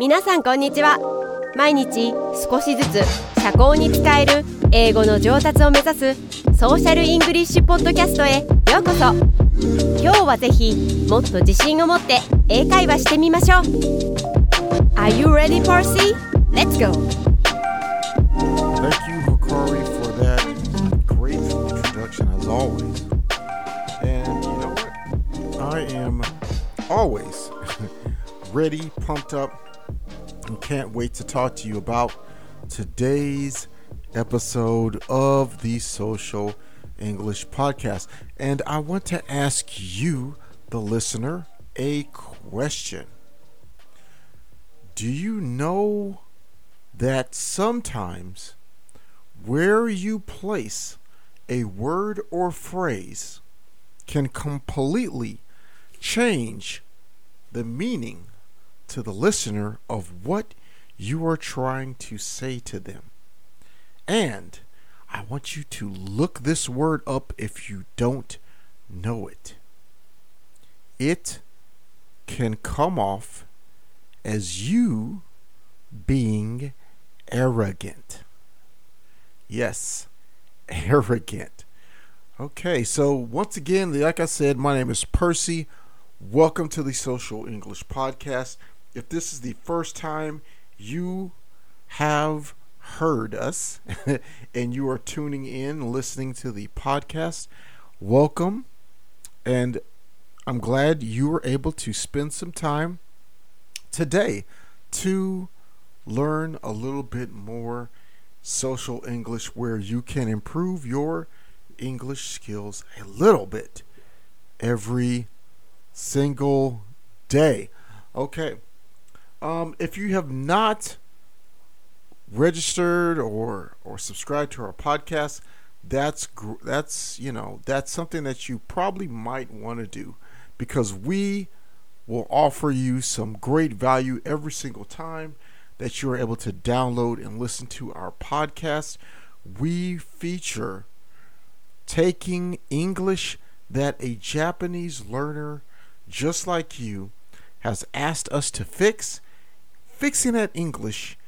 皆さんこんにちは毎日少しずつ社交に使える英語の上達を目指すソーシャルイングリッシュポッドキャストへようこそ今日はぜひもっと自信を持って英会話してみましょう Are you ready, Percy? Let's go! Thank you, Hikari, for that great introduction as always. And you know what? I am always ready, pumped up, and can't wait to talk to you about today's episode of the Social English Podcast. And I want to ask you, the listener, a question. Do you know that sometimes where you place a word or phrase can completely change the meaning to the listener of what you are trying to say to them. And I want you to look this word up if you don't know it. It can come off as you being arrogant. Yes, arrogant. Okay, so once again, like I said, my name is Percy. Welcome to the Social English Podcast. If this is the first time you have heard us and you are tuning in, listening to the podcast, welcome. And I'm glad you were able to spend some time today to learn a little bit more social English where you can improve your English skills a little bit every single day. Okay. Um, if you have not registered or or subscribed to our podcast, that's that's you know that's something that you probably might want to do because we will offer you some great value every single time that you are able to download and listen to our podcast. We feature taking English that a Japanese learner just like you has asked us to fix, fixing that English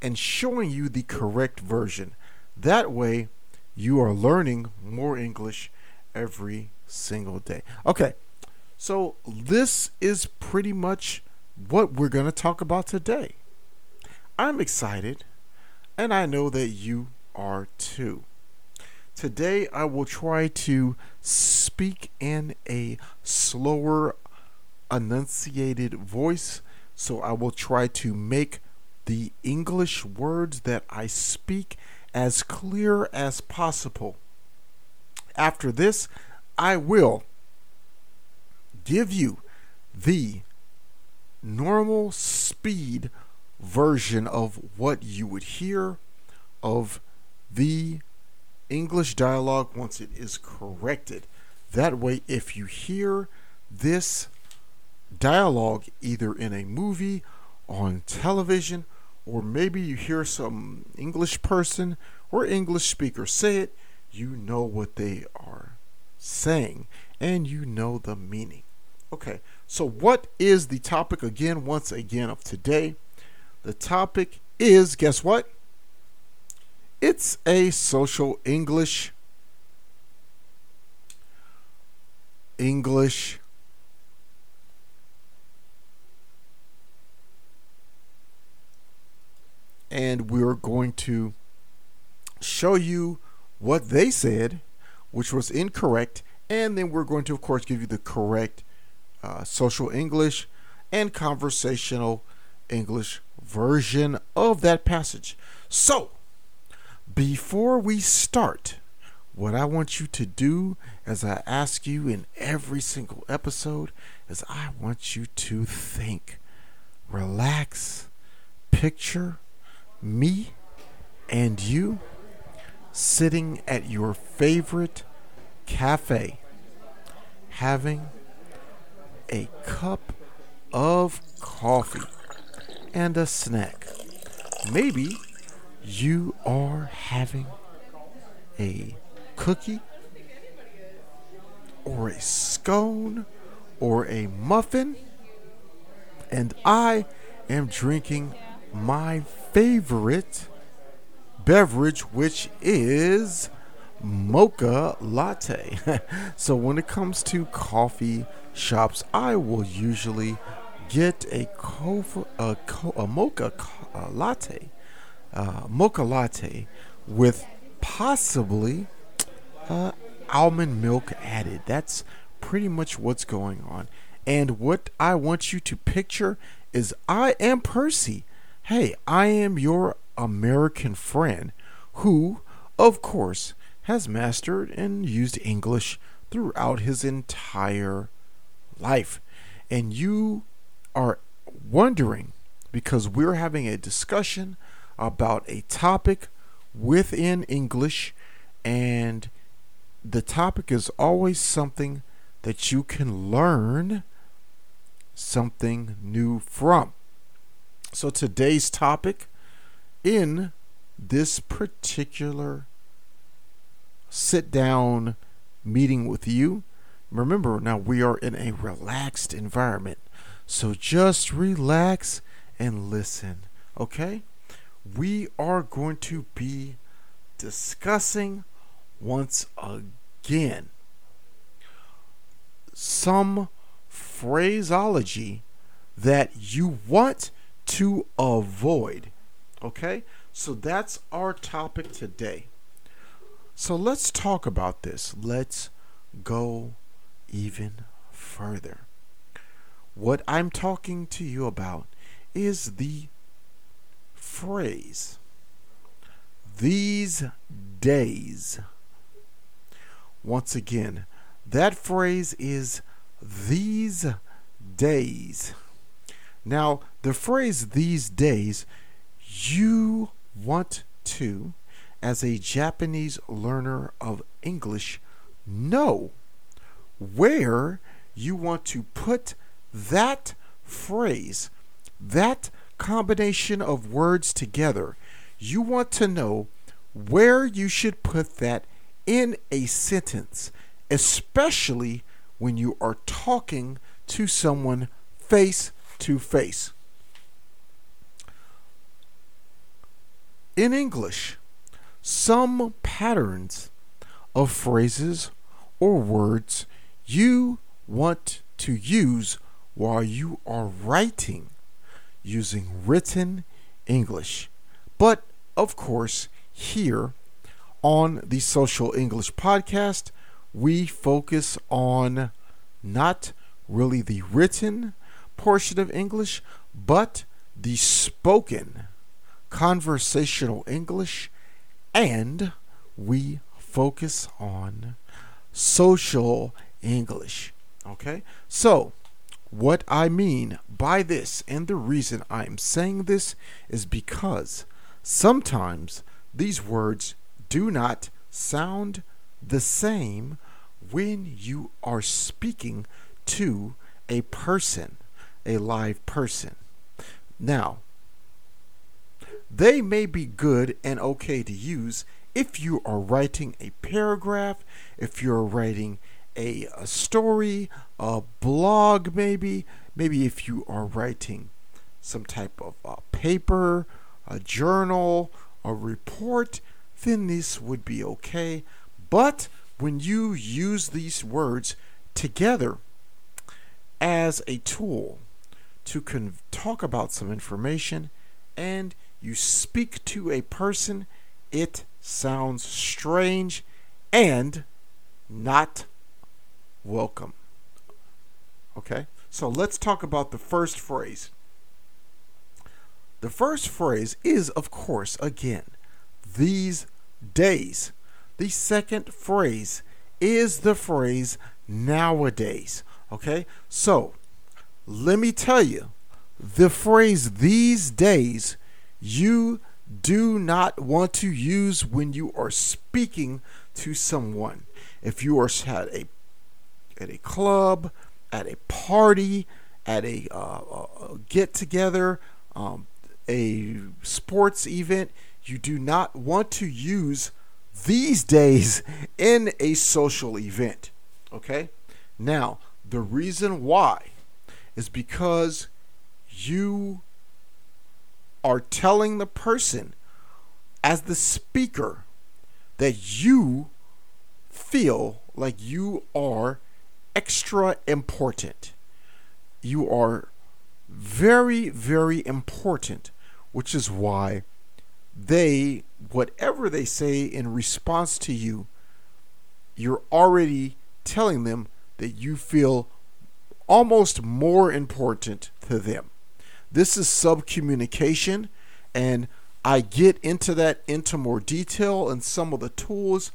and showing you the correct version. That way, you are learning more English every single day. Okay, so this is pretty much what we're going to talk about today. I'm excited, and I know that you are too. Today, I will try to speak in a slower, enunciated voice, so I will try to make the English words that I speak as clear as possible. After this, I will give you the normal speed version of what you would hear of the English dialogue once it is corrected. That way, if you hear this dialogue either in a movie, on television, or maybe you hear some English person or English speaker say it, you know what they are saying and you know the meaning. Okay, so what is the topic again, once again, of today? The topic is guess what? It's a social English. English and we're going to show you what they said, which was incorrect, and then we're going to, of course, give you the correct uh, social English and conversational English version of that passage. So, before we start, what I want you to do, as I ask you in every single episode, is I want you to think, relax, picture me and you sitting at your favorite cafe having a cup of coffee and a snack. Maybe you are having a cookie or a scone or a muffin, and I am drinking my favorite beverage, which is mocha latte. so when it comes to coffee shops, I will usually get a, co- a, co- a mocha uh, latte, uh, mocha latte with possibly uh, almond milk added. That's pretty much what's going on. And what I want you to picture is I am Percy. Hey, I am your American friend who, of course, has mastered and used English throughout his entire life. And you are wondering because we're having a discussion about a topic within English, and the topic is always something that you can learn something new from. So today's topic in this particular sit down meeting with you. Remember, now we are in a relaxed environment. So just relax and listen, okay? We are going to be discussing once again some phraseology that you want to avoid. Okay? So that's our topic today. So let's talk about this. Let's go even further. What I'm talking to you about is the phrase these days. Once again, that phrase is these days. Now, the phrase these days, you want to, as a Japanese learner of English, know where you want to put that phrase, that combination of words together. You want to know where you should put that in a sentence, especially when you are talking to someone face to face. In English, some patterns of phrases or words you want to use while you are writing using written English. But of course, here on the Social English Podcast, we focus on not really the written portion of English, but the spoken conversational English, and we focus on social English. Okay? So, what I mean by this, and the reason I'm saying this, is because sometimes these words do not sound the same when you are speaking to a person, a live person. Now, they may be good and okay to use if you are writing a paragraph, if you're writing a, a story, a blog, maybe, maybe if you are writing some type of uh, paper, a journal, a report, then this would be okay. But when you use these words together as a tool to con- talk about some information and you speak to a person, it sounds strange and not welcome. Okay? So let's talk about the first phrase. The first phrase is, of course, again, these days. The second phrase is the phrase nowadays. Okay? So, let me tell you the phrase these days you do not want to use when you are speaking to someone. If you are at a at a club, at a party, at a, uh, a get together, um, a sports event, you do not want to use these days in a social event. Okay? Now, the reason why is because you are telling the person as the speaker that you feel like you are extra important. You are very, very important, which is why they, whatever they say in response to you, you're already telling them that you feel almost more important to them. This is subcommunication, and I get into that into more detail and some of the tools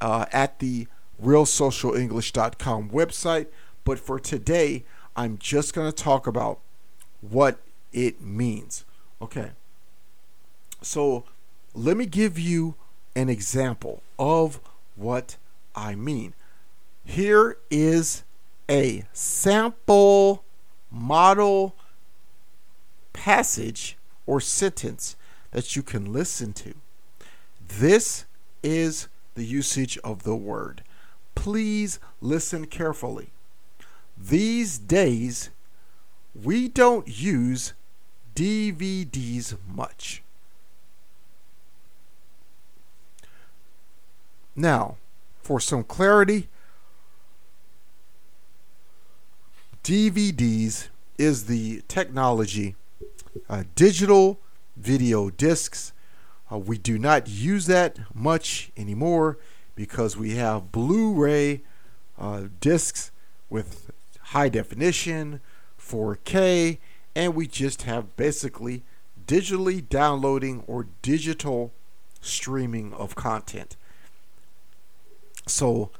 uh, at the realsocialenglish.com website. But for today, I'm just going to talk about what it means. Okay. So let me give you an example of what I mean. Here is a sample model passage or sentence that you can listen to. This is the usage of the word. Please listen carefully. These days, we don't use DVDs much. Now, for some clarity, DVDs is the technology, uh, digital video discs. Uh, we do not use that much anymore because we have Blu ray uh, discs with high definition, 4K, and we just have basically digitally downloading or digital streaming of content. So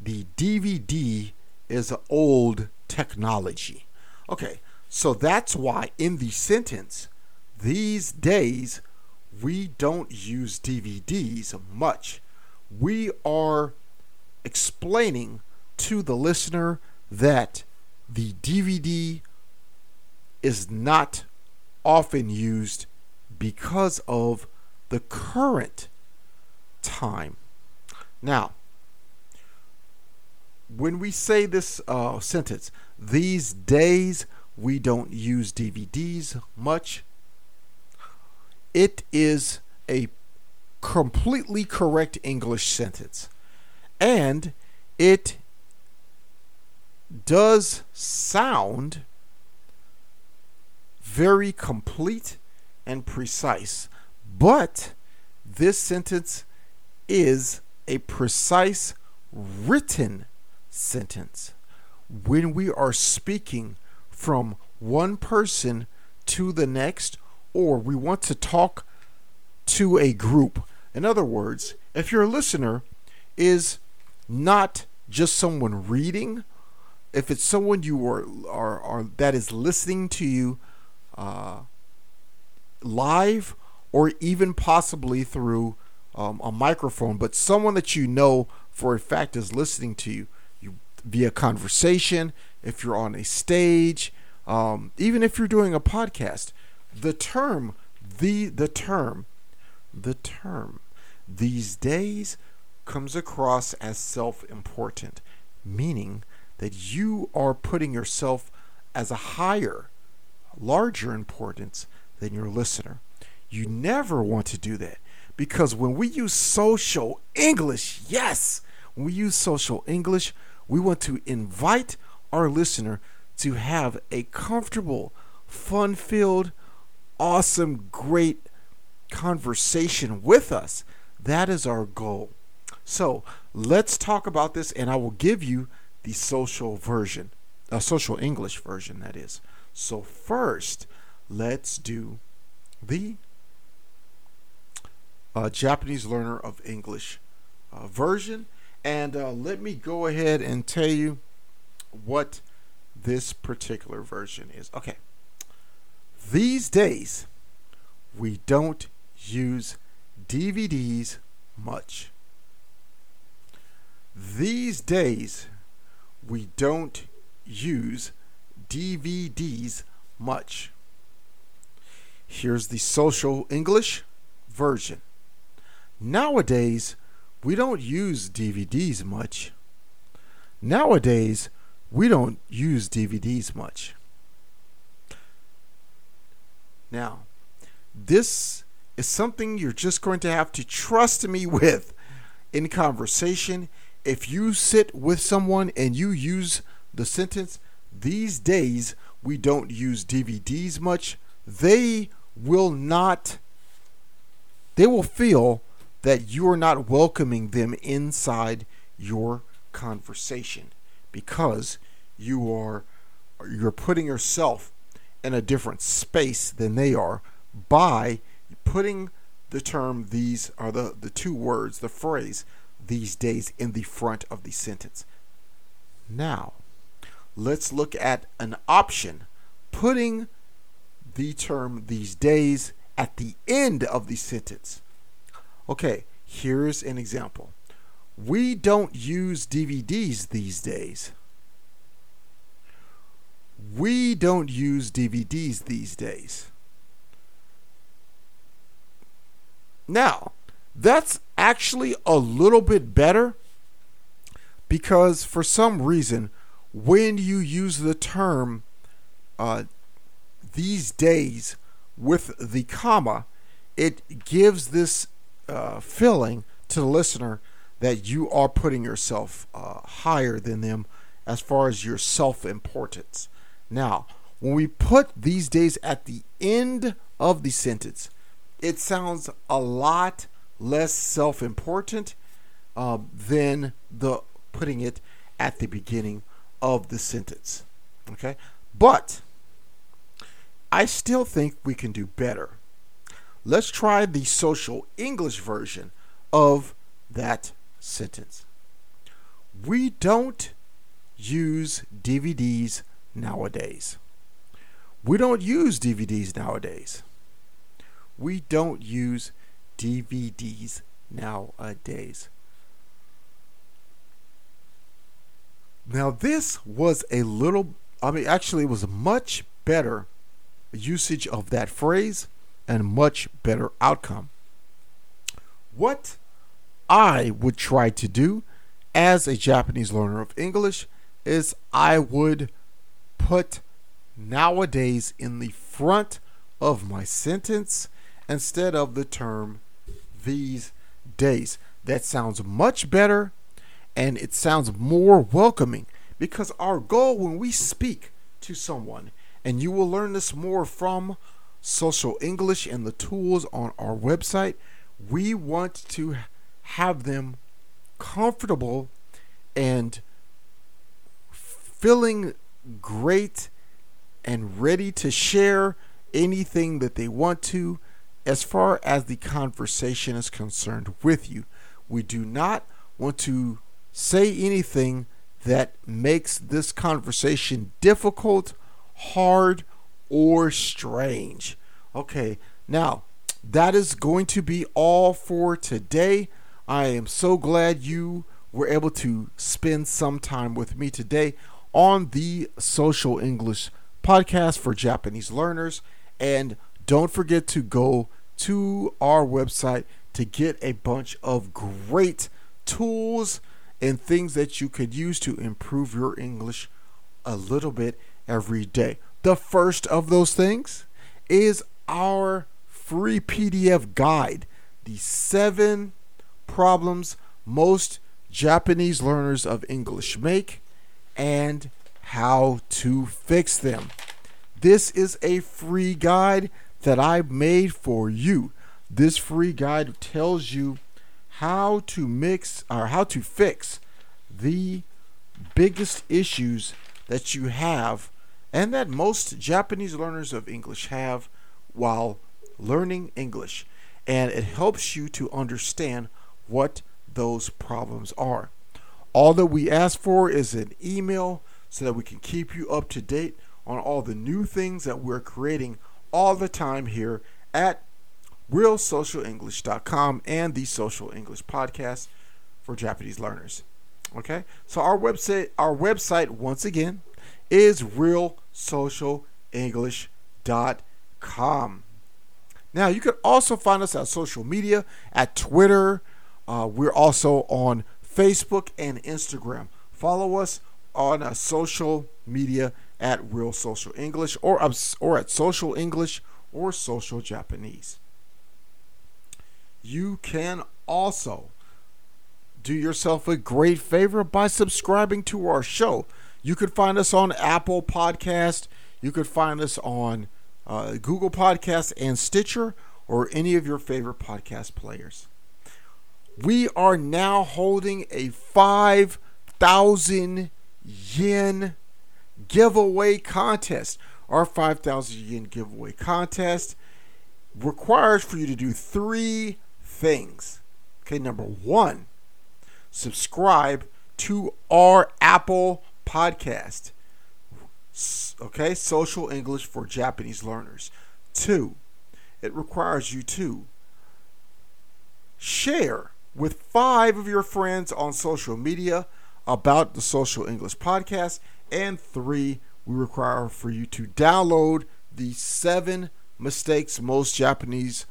the DVD is an old technology. Okay, so that's why in the sentence, these days, we don't use DVDs much. We are explaining to the listener that the DVD is not often used because of the current time. Now, when we say this uh, sentence, these days we don't use DVDs much, it is a completely correct English sentence. And it does sound very complete and precise. But this sentence is a precise written sentence. When we are speaking from one person to the next, or we want to talk to a group. In other words, if your listener is not just someone reading, if it's someone you are, are, are that is listening to you uh, live or even possibly through um, a microphone, but someone that you know for a fact is listening to you, you via conversation, if you're on a stage, um, even if you're doing a podcast, the term, the the term, the term these days comes across as self-important, meaning that you are putting yourself as a higher, larger importance than your listener. You never want to do that because when we use social English, yes, when we use social English, we want to invite our listener to have a comfortable, fun filled, awesome, great conversation with us. That is our goal. So let's talk about this, and I will give you the social version, a social English version, that is. So, first, let's do the uh, Japanese Learner of English uh, version. And uh, let me go ahead and tell you what this particular version is. Okay. These days, we don't use DVDs much. These days, we don't use DVDs much. Here's the social English version. Nowadays, we don't use DVDs much. Nowadays, we don't use DVDs much. Now, this is something you're just going to have to trust me with in conversation. If you sit with someone and you use the sentence, these days we don't use DVDs much, they will not, they will feel that you are not welcoming them inside your conversation because you are you're putting yourself in a different space than they are by putting the term these are the, the two words, the phrase these days in the front of the sentence. Now, let's look at an option putting the term these days at the end of the sentence. Okay, here's an example. We don't use DVDs these days. We don't use DVDs these days. Now, that's actually a little bit better because for some reason, when you use the term uh, these days with the comma, it gives this uh, feeling to the listener that you are putting yourself uh, higher than them as far as your self importance. Now, when we put these days at the end of the sentence, it sounds a lot less self important uh, than the putting it at the beginning of the sentence. Okay? But I still think we can do better. Let's try the social English version of that sentence. We don't use DVDs nowadays. We don't use DVDs nowadays. We don't use DVDs nowadays. Now, this was a little, I mean, actually, it was a much better usage of that phrase and much better outcome. What I would try to do as a Japanese learner of English is I would put nowadays in the front of my sentence instead of the term these days. That sounds much better and it sounds more welcoming because our goal when we speak to someone, and you will learn this more from Social English and the tools on our website, we want to have them comfortable and feeling great and ready to share anything that they want to as far as the conversation is concerned with you. We do not want to say anything that makes this conversation difficult, hard, or strange. Okay, now that is going to be all for today. I am so glad you were able to spend some time with me today on the Social English podcast for Japanese learners. And don't forget to go to our website to get a bunch of great tools and things that you could use to improve your English a little bit every day. The first of those things is our free PDF guide, the seven problems most Japanese learners of English make and how to fix them. This is a free guide that I made for you. This free guide tells you how to mix or how to fix the biggest issues that you have and that most Japanese learners of English have while learning English. And it helps you to understand what those problems are. All that we ask for is an email so that we can keep you up to date on all the new things that we're creating all the time here at realsocialenglish.com and the Social English Podcast for Japanese learners. Okay? So our website our website once again is realsocialenglish.com. Now, you can also find us on social media at Twitter. Uh, we're also on Facebook and Instagram. Follow us on uh, social media at Real Social English or, or at Social English or Social Japanese. You can also do yourself a great favor by subscribing to our show. You could find us on Apple Podcast. You could find us on uh, Google Podcast and Stitcher or any of your favorite podcast players. We are now holding a 5,000 yen giveaway contest. Our 5,000 yen giveaway contest requires for you to do three things. Okay, number one, subscribe to our Apple podcast. Okay, social English for Japanese learners. Two, it requires you to share with five of your friends on social media about the Social English podcast. And three, we require for you to download the seven mistakes most Japanese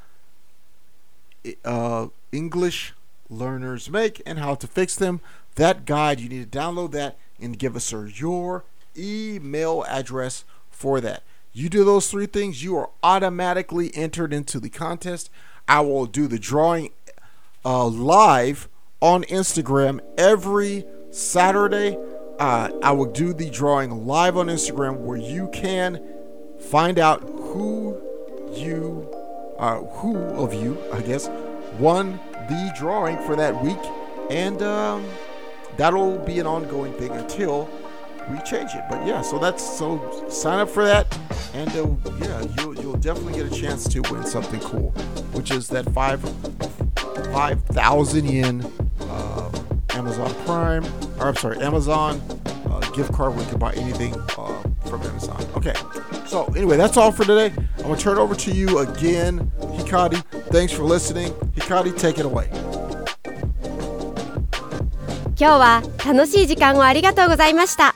uh, English learners make and how to fix them. That guide, you need to download that and give us your email address for that. You do those three things, you are automatically entered into the contest. I will do the drawing uh, live on Instagram every Saturday. Uh, I will do the drawing live on Instagram where you can find out who you, uh, who of you, I guess, won the drawing for that week, and um, that'll be an ongoing thing until we change it. But yeah, so that's so sign up for that, and uh, yeah, you'll you'll definitely get a chance to win something cool, which is that five five thousand yen uh, Amazon Prime, or I'm sorry, Amazon uh, gift card where you can buy anything uh, from Amazon. Okay, so anyway, that's all for today. I'm gonna turn it over to you again, Hikari. Thanks for listening. Hikari, take it away. 今日は楽しい時間をありがとうございました。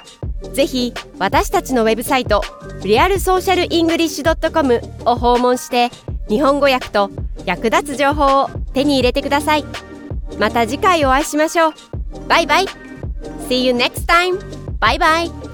ぜひ私たちのウェブサイトリアルソーシャルイングリッシュ .com を訪問して日本語訳と役立つ情報を手に入れてください。また次回お会いしましょう。バイバイ。See you next time! バイバイ。